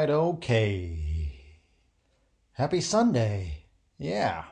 right, okay. Happy Sunday. Yeah.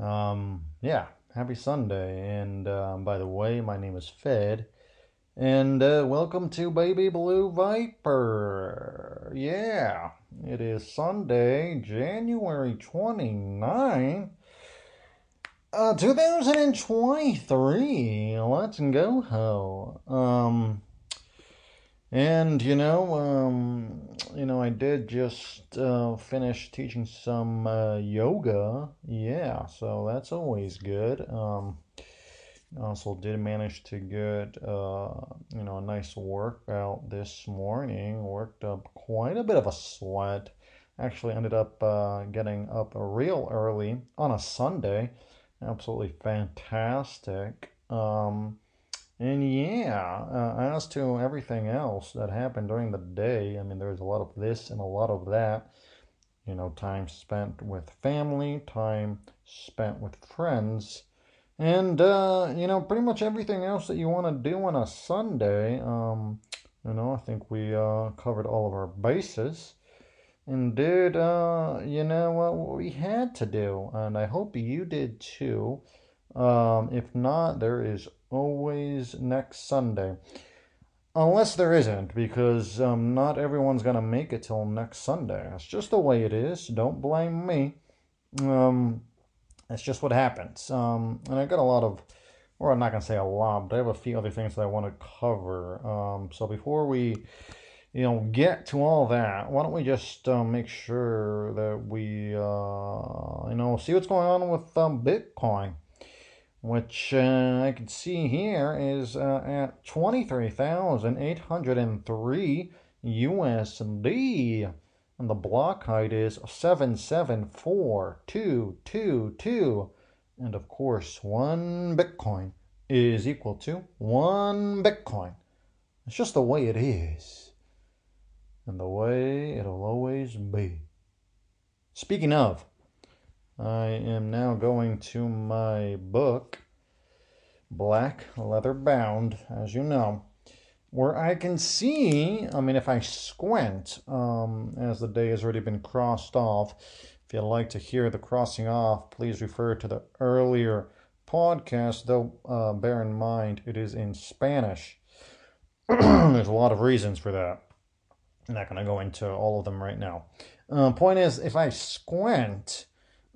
Um, yeah, happy Sunday. And um, by the way, my name is Fed. And uh, welcome to Baby Blue Viper. Yeah, it is Sunday, January 29th, uh, 2023. Let's go ho. Um, and you know, um, you know, I did just uh, finish teaching some uh, yoga. Yeah, so that's always good. Um, also did manage to get uh, you know a nice workout this morning. Worked up quite a bit of a sweat. Actually, ended up uh, getting up real early on a Sunday. Absolutely fantastic. Um, and yeah, uh, as to everything else that happened during the day, I mean, there was a lot of this and a lot of that. You know, time spent with family, time spent with friends, and, uh, you know, pretty much everything else that you want to do on a Sunday. Um, you know, I think we uh, covered all of our bases and did, uh, you know, what we had to do. And I hope you did too. Um, if not, there is always next Sunday. Unless there isn't, because um, not everyone's going to make it till next Sunday. That's just the way it is. Don't blame me. Um, it's just what happens. Um, and I got a lot of, or I'm not going to say a lot, but I have a few other things that I want to cover. Um, so before we, you know, get to all that, why don't we just uh, make sure that we, uh, you know, see what's going on with um, Bitcoin which uh, I can see here is uh, at 23,803 USD. And the block height is 774222. And of course, one Bitcoin is equal to one Bitcoin. It's just the way it is. And the way it'll always be. Speaking of, I am now going to my book, black leather bound, as you know, where I can see, I mean, if I squint, um, as the day has already been crossed off, if you'd like to hear the crossing off, please refer to the earlier podcast, though uh, bear in mind it is in Spanish. There's a lot of reasons for that. I'm not going to go into all of them right now. Uh, point is, if I squint,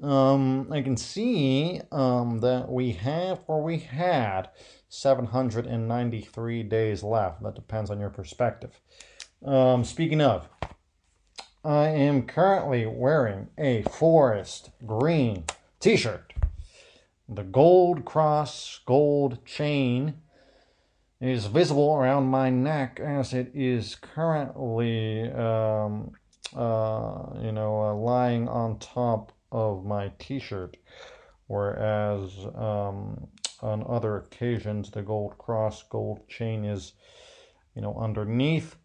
um, I can see um, that we have or we had 793 days left. That depends on your perspective. Um, speaking of, I am currently wearing a forest green t shirt. The gold cross gold chain is visible around my neck as it is currently, um, uh, you know, uh, lying on top of my t-shirt whereas um, on other occasions the gold cross gold chain is you know underneath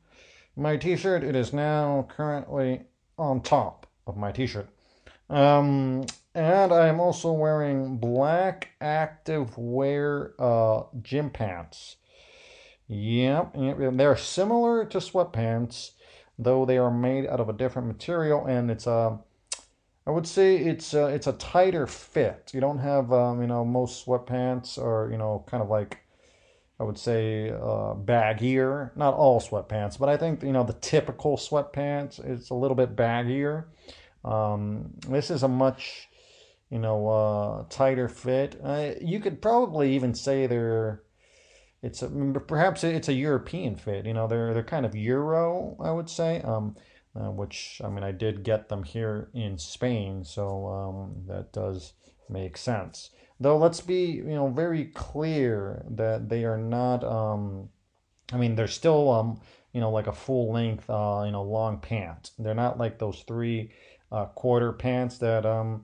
my t-shirt. It is now currently on top of my t-shirt. Um, and i am also wearing black active wear uh, gym pants. Yep, they're similar to sweatpants though they are made out of a different material and it's a uh, I would say it's a, it's a tighter fit. You don't have um, you know most sweatpants are you know kind of like I would say uh, baggier. Not all sweatpants, but I think you know the typical sweatpants it's a little bit baggier. Um, this is a much you know uh, tighter fit. Uh, you could probably even say they're it's a, perhaps it's a European fit. You know they're they're kind of Euro I would say. Um, uh, which I mean I did get them here in Spain, so um, that does make sense. Though let's be you know very clear that they are not. Um, I mean they're still um, you know like a full length uh, you know long pant. They're not like those three uh, quarter pants that um,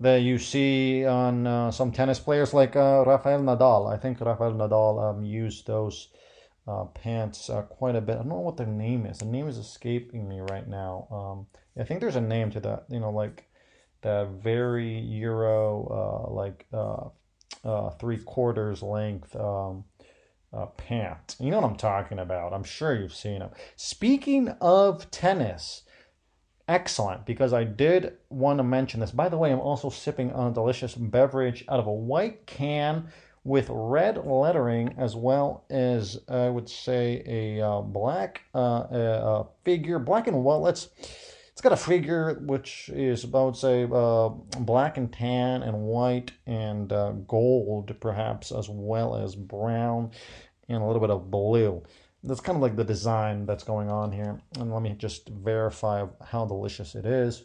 that you see on uh, some tennis players like uh, Rafael Nadal. I think Rafael Nadal um, used those uh, pants uh, quite a bit. I don't know what their name is. The name is escaping me right now. Um, I think there's a name to that. You know, like the very Euro, uh, like uh, uh, three quarters length um, uh, pant. You know what I'm talking about. I'm sure you've seen them. Speaking of tennis, excellent because I did want to mention this. By the way, I'm also sipping on a delicious beverage out of a white can with red lettering as well as I would say a uh, black uh, a, figure, black and white. Let's it's got a figure which is about say uh, black and tan and white and uh, gold perhaps as well as brown and a little bit of blue. That's kind of like the design that's going on here. And let me just verify how delicious it is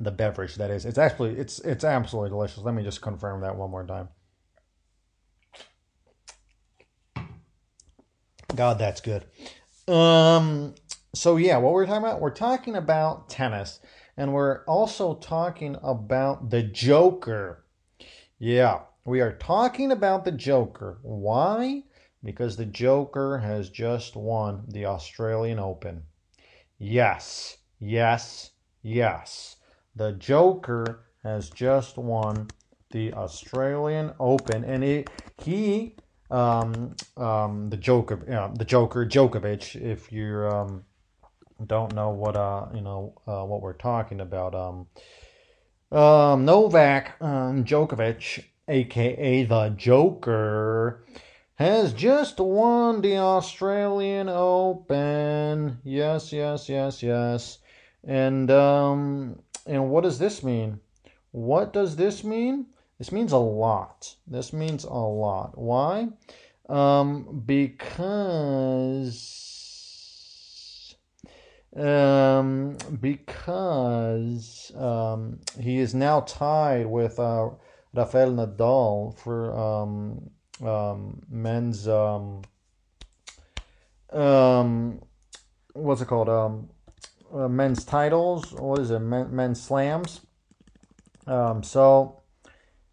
the beverage that is it's actually it's it's absolutely delicious let me just confirm that one more time god that's good um, so yeah, what we're talking about, we're talking about tennis, and we're also talking about the Joker. Yeah, we are talking about the Joker. Why? Because the Joker has just won the Australian Open. Yes, yes, yes. The Joker has just won the Australian Open, and he he um, um, the Joker, yeah, the Joker, Djokovic. If you um, don't know what uh, you know uh, what we're talking about, um, um, Novak um, Djokovic, aka the Joker, has just won the Australian Open. Yes, yes, yes, yes. And um, and what does this mean? What does this mean? This means a lot. This means a lot. Why? Um, because um, because um, he is now tied with uh, Rafael Nadal for um, um, men's um, um, what's it called um, uh, men's titles. What is it? Men, men's slams. Um, so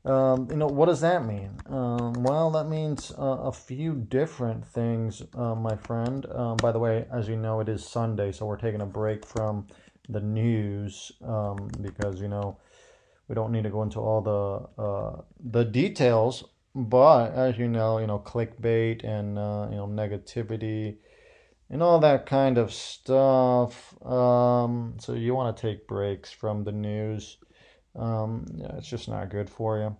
um, you know, what does that mean? Um, well, that means uh, a few different things, uh, my friend. Um, by the way, as you know, it is Sunday, so we're taking a break from the news um, because you know we don't need to go into all the uh, the details. But as you know, you know, clickbait and uh, you know negativity and all that kind of stuff. Um, so you want to take breaks from the news. Um, yeah, it's just not good for you.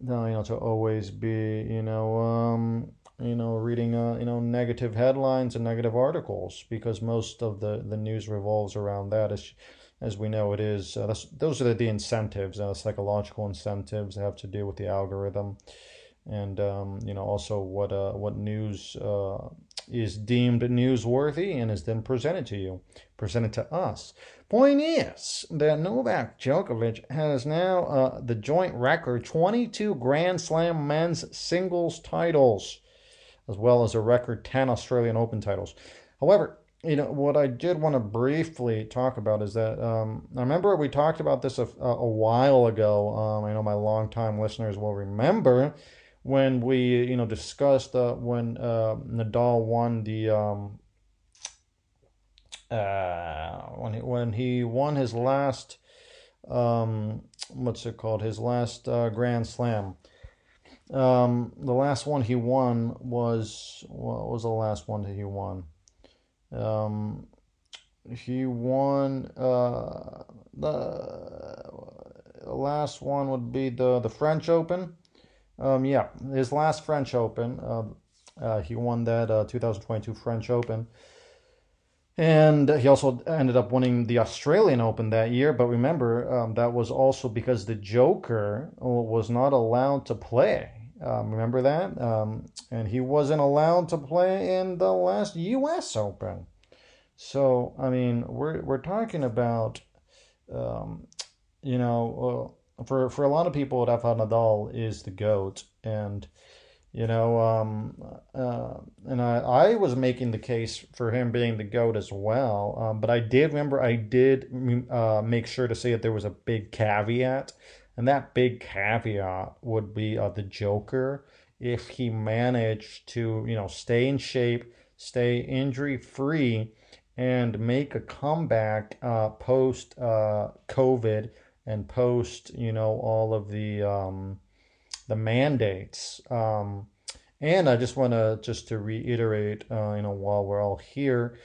No, you know, to always be, you know, um, you know, reading, uh, you know, negative headlines and negative articles because most of the, the news revolves around that. As, as we know, it is, uh, those are the, the incentives, uh, psychological incentives that have to do with the algorithm and um, you know also what uh, what news uh, is deemed newsworthy and is then presented to you, presented to us. Point is that Novak Djokovic has now uh, the joint record 22 Grand Slam men's singles titles, as well as a record 10 Australian Open titles. However, you know what I did want to briefly talk about is that um, I remember we talked about this a, a while ago. Um, I know my longtime listeners will remember when we you know discussed uh, when uh, Nadal won the um, uh, when he, when he won his last um, what's it called his last uh, Grand Slam. Um, the last one he won was what was the last one that he won? Um, he won uh, the last one would be the the French Open um, yeah, his last French Open, uh, uh, he won that uh, 2022 French Open. And he also ended up winning the Australian Open that year. But remember, um, that was also because the Joker was not allowed to play. Um, remember that? Um, and he wasn't allowed to play in the last U.S. Open. So, I mean, we're, we're talking about, um, you know, for for a lot of people, Rafael Nadal is the goat, and you know, um, uh, and I I was making the case for him being the goat as well. Um, but I did remember I did uh, make sure to say that there was a big caveat, and that big caveat would be uh, the Joker. If he managed to you know stay in shape, stay injury free, and make a comeback uh, post uh, COVID and post, you know, all of the um, the mandates. Um, and I just want to just to reiterate, uh, you know, while we're all here,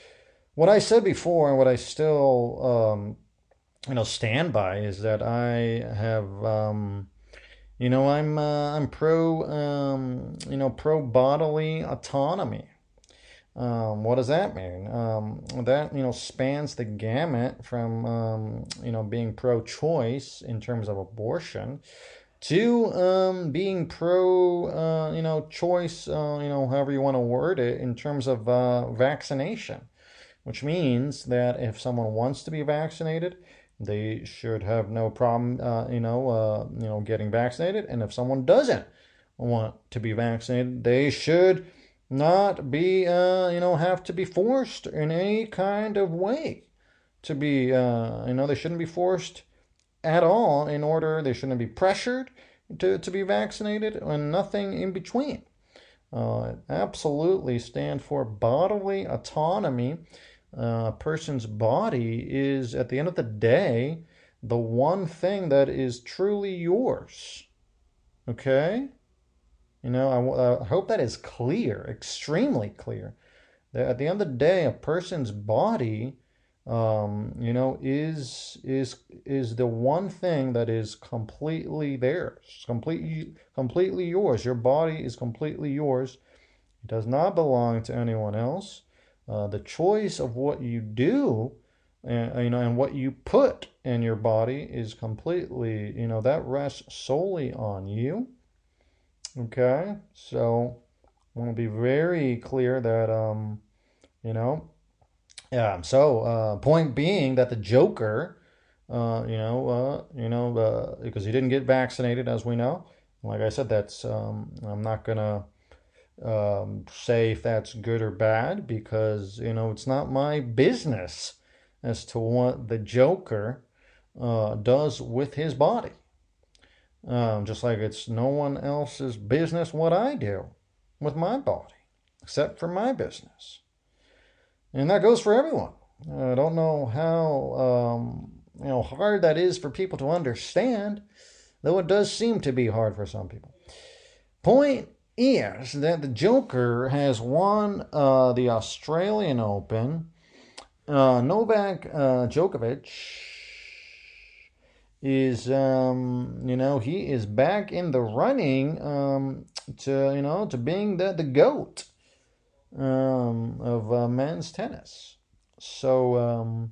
what I said before and what I still, um, you know, stand by is that I have, um, you know, I'm uh, I'm pro, um, you know, pro bodily autonomy. Um, what does that mean? Um, that you know spans the gamut from um, you know being pro-choice in terms of abortion to um, being pro uh, you know choice uh, you know however you want to word it in terms of uh, vaccination, which means that if someone wants to be vaccinated, they should have no problem uh, you know uh, you know getting vaccinated, and if someone doesn't want to be vaccinated, they should not be, uh, you know, have to be forced in any kind of way to be, uh, you know, they shouldn't be forced at all in order, they shouldn't be pressured to, to be vaccinated and nothing in between. Uh, absolutely stand for bodily autonomy. Uh, a person's body is, at the end of the day, the one thing that is truly yours. Okay? You know, I, I hope that is clear, extremely clear. That at the end of the day, a person's body, um, you know, is is is the one thing that is completely theirs, completely completely yours. Your body is completely yours. It does not belong to anyone else. Uh, the choice of what you do and you know and what you put in your body is completely you know that rests solely on you Okay, so I want to be very clear that um, you know, yeah. So uh, point being that the Joker, uh, you know, uh, you know, uh, because he didn't get vaccinated, as we know. Like I said, that's um, I'm not gonna um, say if that's good or bad because you know it's not my business as to what the Joker uh, does with his body. Um, just like it's no one else's business what I do with my body, except for my business. And that goes for everyone. I don't know how um, you know hard that is for people to understand, though it does seem to be hard for some people. Point is that the Joker has won uh, the Australian Open. Uh, Novak uh, Djokovic is um, you know he is back in the running um, to you know to being the the goat um, of uh, men's tennis. So um,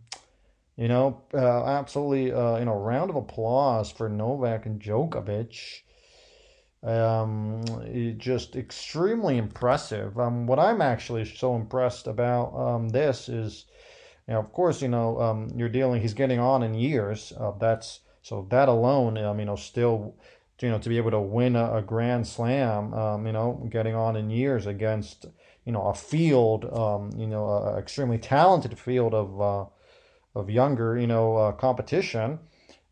you know, uh, absolutely, uh, you know, round of applause for Novak and Djokovic. Um, just extremely impressive. Um, what I'm actually so impressed about um, this is, you know, of course, you know, um, you're dealing. He's getting on in years. Uh, that's so that alone, um, you know, still, you know, to be able to win a, a Grand Slam, um, you know, getting on in years against, you know, a field, um, you know, a extremely talented field of, uh, of younger, you know, uh, competition,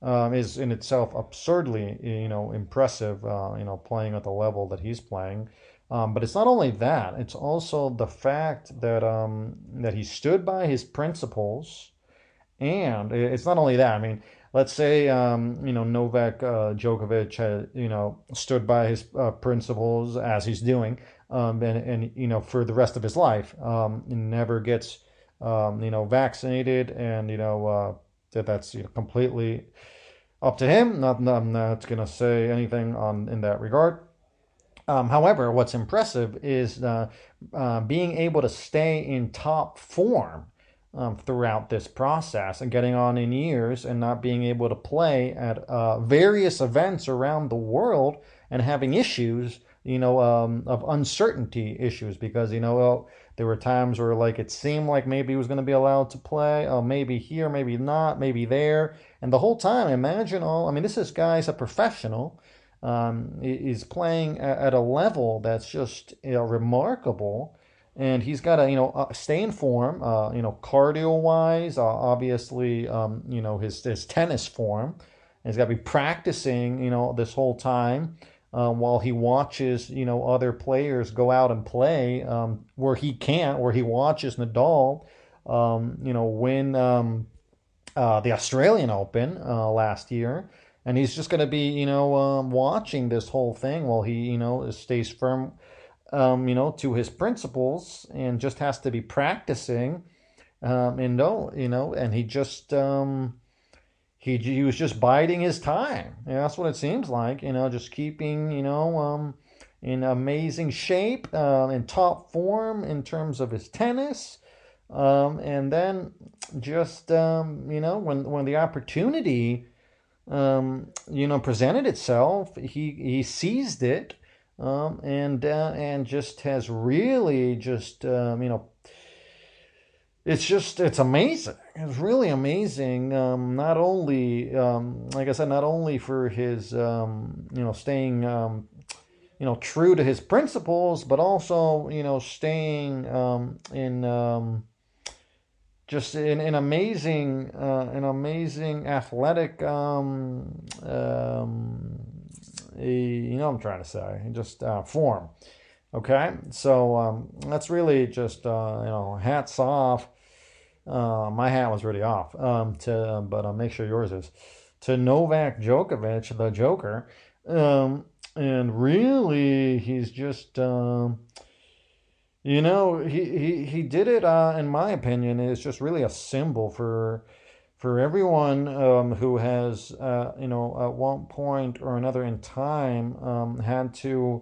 um, is in itself absurdly, you know, impressive. Uh, you know, playing at the level that he's playing. Um, but it's not only that; it's also the fact that um, that he stood by his principles, and it's not only that. I mean, let's say um, you know Novak uh, Djokovic had you know stood by his uh, principles as he's doing, um, and and you know for the rest of his life, um, never gets um, you know vaccinated, and you know uh, that that's you know, completely up to him. Not, I'm not gonna say anything on in that regard. Um, however, what's impressive is uh, uh, being able to stay in top form um, throughout this process and getting on in years and not being able to play at uh, various events around the world and having issues, you know, um, of uncertainty issues because, you know, well, there were times where like it seemed like maybe he was going to be allowed to play, oh, maybe here, maybe not, maybe there. And the whole time, imagine all, I mean, this is guy's a professional. Um, is playing at a level that's just you know, remarkable and he's got to you know uh, stay in form uh, you know cardio wise uh, obviously um, you know his his tennis form. And he's got to be practicing you know this whole time um, while he watches you know other players go out and play um, where he can't where he watches Nadal um, you know win um, uh, the Australian Open uh, last year. And he's just going to be, you know, um, watching this whole thing while he, you know, stays firm, um, you know, to his principles and just has to be practicing, um, and no, you know, and he just, um, he he was just biding his time. Yeah, that's what it seems like, you know, just keeping, you know, um, in amazing shape, uh, in top form in terms of his tennis. Um, and then just um, you know when when the opportunity um, you know, presented itself, he he seized it, um, and uh, and just has really just um, you know, it's just it's amazing. It's really amazing. Um, not only um, like I said, not only for his um, you know staying um, you know true to his principles, but also you know staying um, in um, just an, an amazing, uh, an amazing athletic, um, um, you know I'm trying to say, just uh, form. Okay, so um, that's really just uh, you know hats off. Uh, my hat was really off. Um, to but uh, make sure yours is to Novak Djokovic, the Joker, um, and really he's just. Um, you know, he, he, he did it, uh, in my opinion, is just really a symbol for for everyone um, who has, uh, you know, at one point or another in time um, had to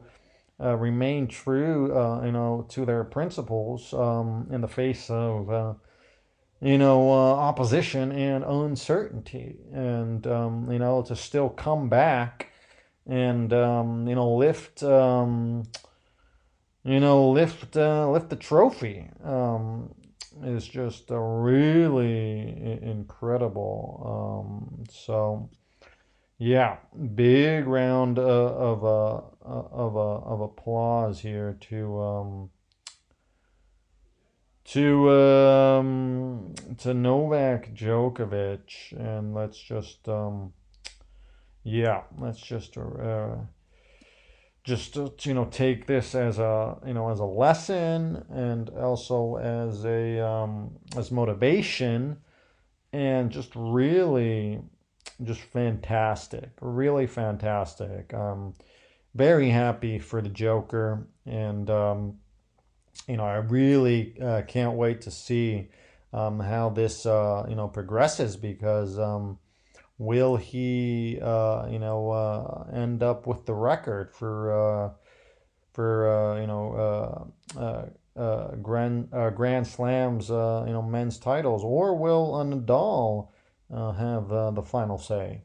uh, remain true, uh, you know, to their principles um, in the face of, uh, you know, uh, opposition and uncertainty, and um, you know, to still come back and um, you know lift. Um, you know, lift uh, lift the trophy is just a really incredible. Um, so, yeah, big round uh, of uh, of uh, of applause here to um, to um, to Novak Djokovic, and let's just um, yeah, let's just. Uh, just to, you know take this as a you know as a lesson and also as a um, as motivation and just really just fantastic really fantastic. Um very happy for the joker and um you know i really uh, can't wait to see um how this uh you know progresses because um will he, uh, you know, uh, end up with the record for uh, for uh, you know uh, uh, grand grand slams, you know, men's titles, or will Nadal have the final say,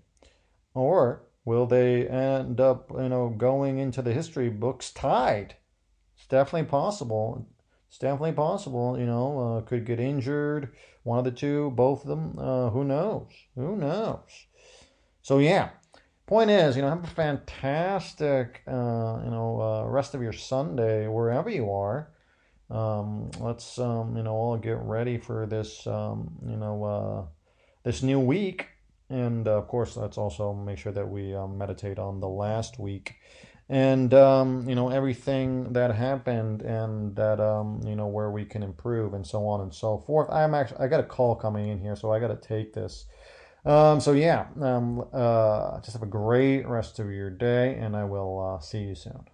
or will they end up, you know, going into the history books tied? It's definitely possible. It's definitely possible, you know, could get injured, one of the two, both of them. Uh, who knows? Who knows? So yeah, point is, you know, have a fantastic, uh, you know, uh, rest of your Sunday wherever you are. Um, let's, um, you know, all get ready for this, um, you know, uh, this new week. And uh, of course, let's also make sure that we um, meditate on the last week and um, you know everything that happened and that um, you know where we can improve and so on and so forth. I'm actually I got a call coming in here, so I got to take this. Um, so yeah, um, uh, just have a great rest of your day, and I will uh, see you soon.